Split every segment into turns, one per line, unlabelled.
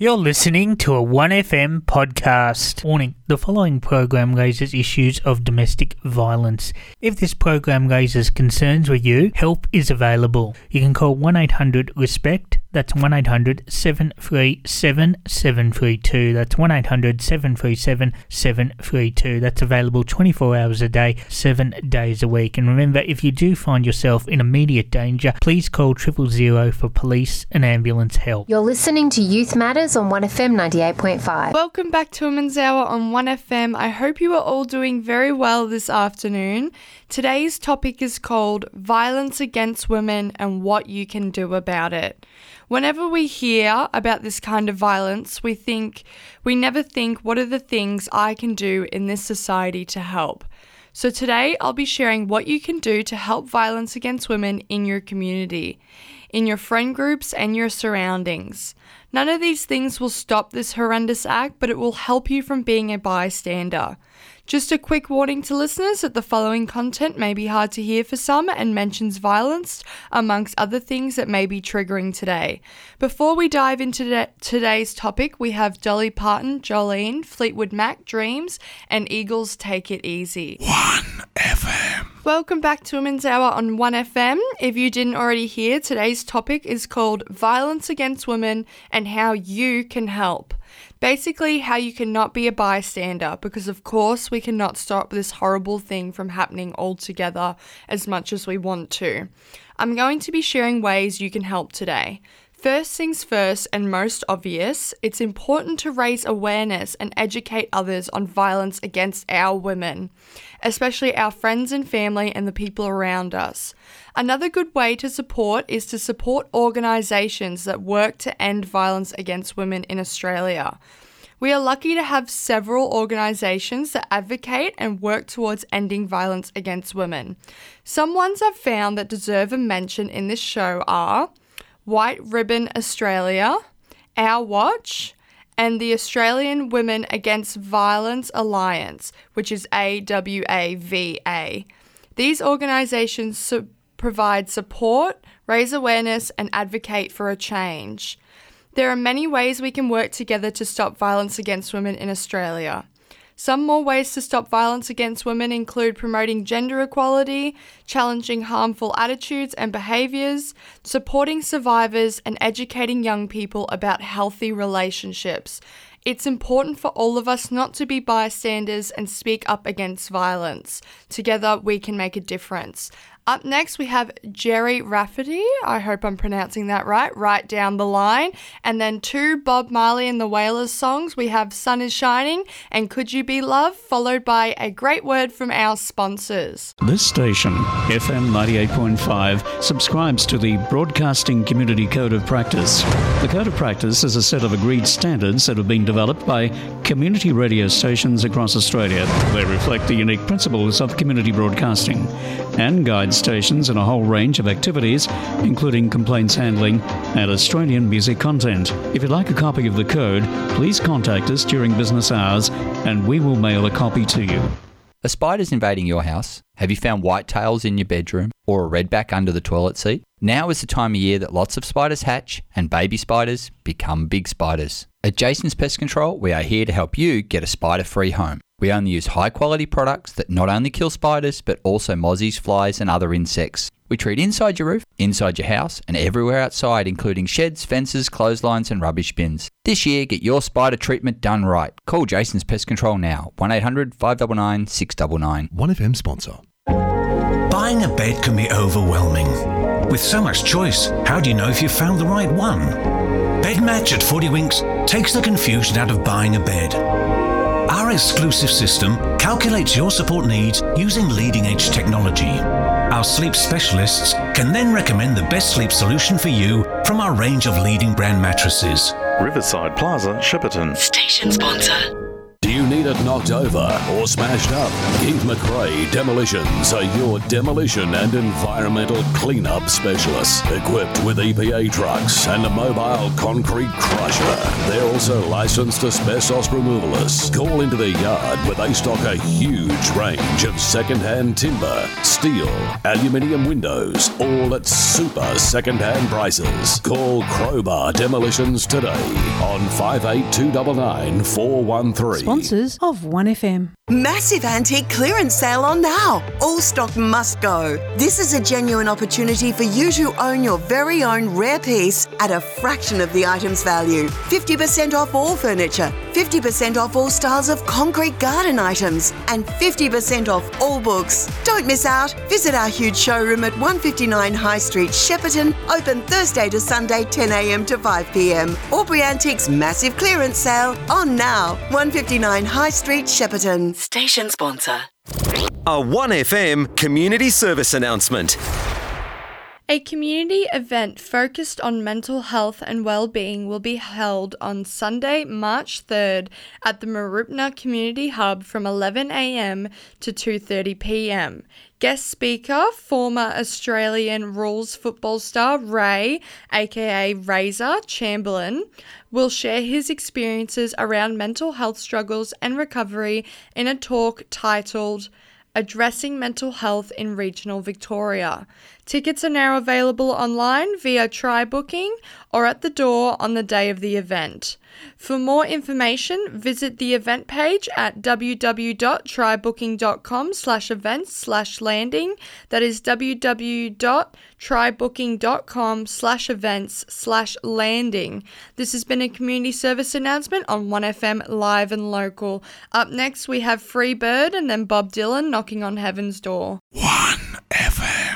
You're listening to a 1FM podcast. Warning the following program raises issues of domestic violence. If this program raises concerns with you, help is available. You can call 1 800 RESPECT. That's 1 800 737 732. That's 1 800 737 732. That's available 24 hours a day, 7 days a week. And remember, if you do find yourself in immediate danger, please call triple zero for police and ambulance help.
You're listening to Youth Matters on 1FM 98.5.
Welcome back to Women's Hour on 1FM. I hope you are all doing very well this afternoon. Today's topic is called Violence Against Women and What You Can Do About It. Whenever we hear about this kind of violence, we think, we never think, what are the things I can do in this society to help? So today I'll be sharing what you can do to help violence against women in your community, in your friend groups, and your surroundings. None of these things will stop this horrendous act, but it will help you from being a bystander. Just a quick warning to listeners that the following content may be hard to hear for some and mentions violence, amongst other things that may be triggering today. Before we dive into today's topic, we have Dolly Parton, Jolene, Fleetwood Mac, Dreams, and Eagles Take It Easy.
1FM.
Welcome back to Women's Hour on 1FM. If you didn't already hear, today's topic is called Violence Against Women and How You Can Help. Basically, how you cannot be a bystander, because of course we cannot stop this horrible thing from happening altogether as much as we want to. I'm going to be sharing ways you can help today. First things first, and most obvious, it's important to raise awareness and educate others on violence against our women, especially our friends and family and the people around us. Another good way to support is to support organisations that work to end violence against women in Australia. We are lucky to have several organisations that advocate and work towards ending violence against women. Some ones I've found that deserve a mention in this show are White Ribbon Australia, Our Watch, and the Australian Women Against Violence Alliance, which is AWAVA. These organisations su- provide support, raise awareness, and advocate for a change. There are many ways we can work together to stop violence against women in Australia. Some more ways to stop violence against women include promoting gender equality, challenging harmful attitudes and behaviours, supporting survivors, and educating young people about healthy relationships. It's important for all of us not to be bystanders and speak up against violence. Together, we can make a difference. Up next, we have Gerry Rafferty. I hope I'm pronouncing that right, right down the line. And then two Bob Marley and the Wailers songs. We have Sun is Shining and Could You Be Love, followed by a great word from our sponsors.
This station, FM 98.5, subscribes to the Broadcasting Community Code of Practice. The Code of Practice is a set of agreed standards that have been developed by community radio stations across Australia. They reflect the unique principles of community broadcasting and guide stations in a whole range of activities, including complaints handling and Australian music content. If you'd like a copy of the code, please contact us during business hours and we will mail a copy to you.
A spider's invading your house? Have you found whitetails in your bedroom or a redback under the toilet seat? Now is the time of year that lots of spiders hatch and baby spiders become big spiders. At Jason's Pest Control, we are here to help you get a spider free home. We only use high quality products that not only kill spiders, but also mozzies, flies, and other insects. We treat inside your roof, inside your house, and everywhere outside, including sheds, fences, clotheslines, and rubbish bins. This year, get your spider treatment done right. Call Jason's Pest Control now, 1 800 599 699.
1FM sponsor.
Buying a bed can be overwhelming. With so much choice, how do you know if you've found the right one? Bed Match at 40 Winks takes the confusion out of buying a bed. Our exclusive system calculates your support needs using leading edge technology. Our sleep specialists can then recommend the best sleep solution for you from our range of leading brand mattresses.
Riverside Plaza, Shepparton.
Station sponsor.
Need it knocked over or smashed up? Keith McRae Demolitions are your demolition and environmental cleanup specialists. Equipped with EPA trucks and a mobile concrete crusher. They're also licensed asbestos removalists. Call into their yard where they stock a huge range of second-hand timber, steel, aluminium windows, all at super second-hand prices. Call Crowbar Demolitions today on 58299 413.
Sponsors of 1FM.
Massive antique clearance sale on now. All stock must go. This is a genuine opportunity for you to own your very own rare piece at a fraction of the item's value. 50% off all furniture, 50% off all styles of concrete garden items, and 50% off all books. Don't miss out. Visit our huge showroom at 159 High Street, Shepparton, open Thursday to Sunday 10am to 5pm. Aubrey Antiques massive clearance sale on now. 159 High Street, Shepparton. Station sponsor.
A 1FM community service announcement.
A community event focused on mental health and well-being will be held on Sunday, March 3rd at the Mooroopna Community Hub from 11 a.m. to 2:30 p.m. Guest speaker, former Australian rules football star Ray, aka Razor Chamberlain, will share his experiences around mental health struggles and recovery in a talk titled Addressing Mental Health in Regional Victoria. Tickets are now available online via try booking or at the door on the day of the event. For more information, visit the event page at www.trybooking.com slash events slash landing. That is www.trybooking.com slash events slash landing. This has been a community service announcement on 1FM Live and Local. Up next, we have Free Bird and then Bob Dylan knocking on heaven's door.
1FM.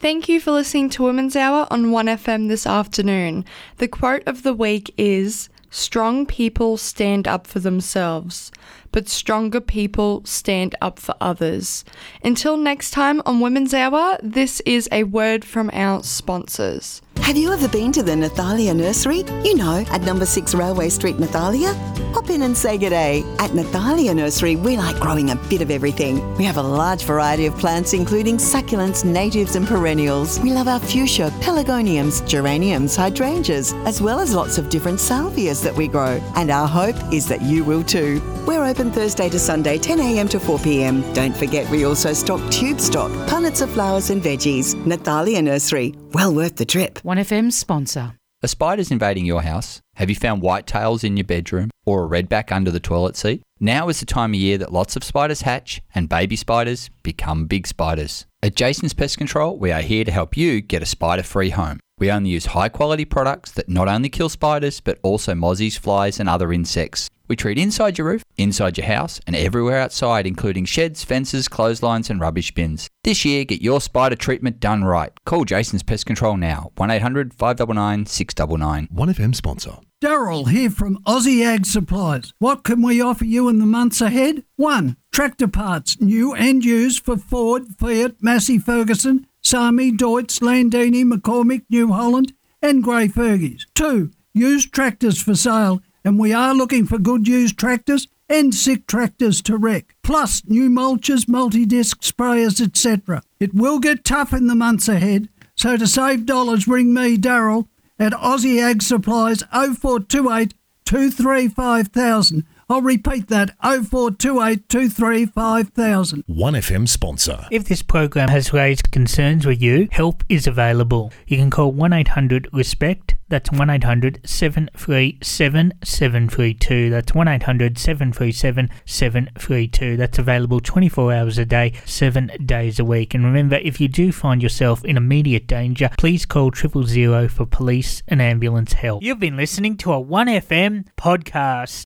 Thank you for listening to Women's Hour on 1FM this afternoon. The quote of the week is Strong people stand up for themselves, but stronger people stand up for others. Until next time on Women's Hour, this is a word from our sponsors.
Have you ever been to the Nathalia Nursery? You know, at number 6 Railway Street, Nathalia? Hop in and say good day. At Nathalia Nursery, we like growing a bit of everything. We have a large variety of plants, including succulents, natives, and perennials. We love our fuchsia, pelargoniums, geraniums, hydrangeas, as well as lots of different salvias that we grow. And our hope is that you will too. We're open Thursday to Sunday, 10am to 4pm. Don't forget, we also stock tube stock, punnets of flowers and veggies. Nathalia Nursery, well worth the trip.
1FM sponsor.
Are spiders invading your house? Have you found whitetails in your bedroom or a redback under the toilet seat? Now is the time of year that lots of spiders hatch and baby spiders become big spiders. At Jason's Pest Control, we are here to help you get a spider free home. We only use high quality products that not only kill spiders but also mozzies, flies, and other insects. We treat inside your roof, inside your house, and everywhere outside, including sheds, fences, clotheslines, and rubbish bins. This year, get your spider treatment done right. Call Jason's Pest Control now, 1 800 599 699.
1FM sponsor.
Daryl here from Aussie Ag Supplies. What can we offer you in the months ahead? 1. Tractor parts, new and used for Ford, Fiat, Massey Ferguson, Sami, Deutz, Landini, McCormick, New Holland, and Grey Fergies. 2. Used tractors for sale, and we are looking for good used tractors and sick tractors to wreck. Plus, new mulches, multi-disc sprayers, etc. It will get tough in the months ahead, so to save dollars, ring me, Daryl, at Aussie Ag Supplies 0428 235,000. I'll repeat that 0428 235,000.
1FM sponsor.
If this program has raised concerns with you, help is available. You can call 1 800 RESPECT. That's 1 800 737 732. That's 1 800 737 732. That's available 24 hours a day, 7 days a week. And remember, if you do find yourself in immediate danger, please call triple zero for police and ambulance help. You've been listening to a 1FM podcast.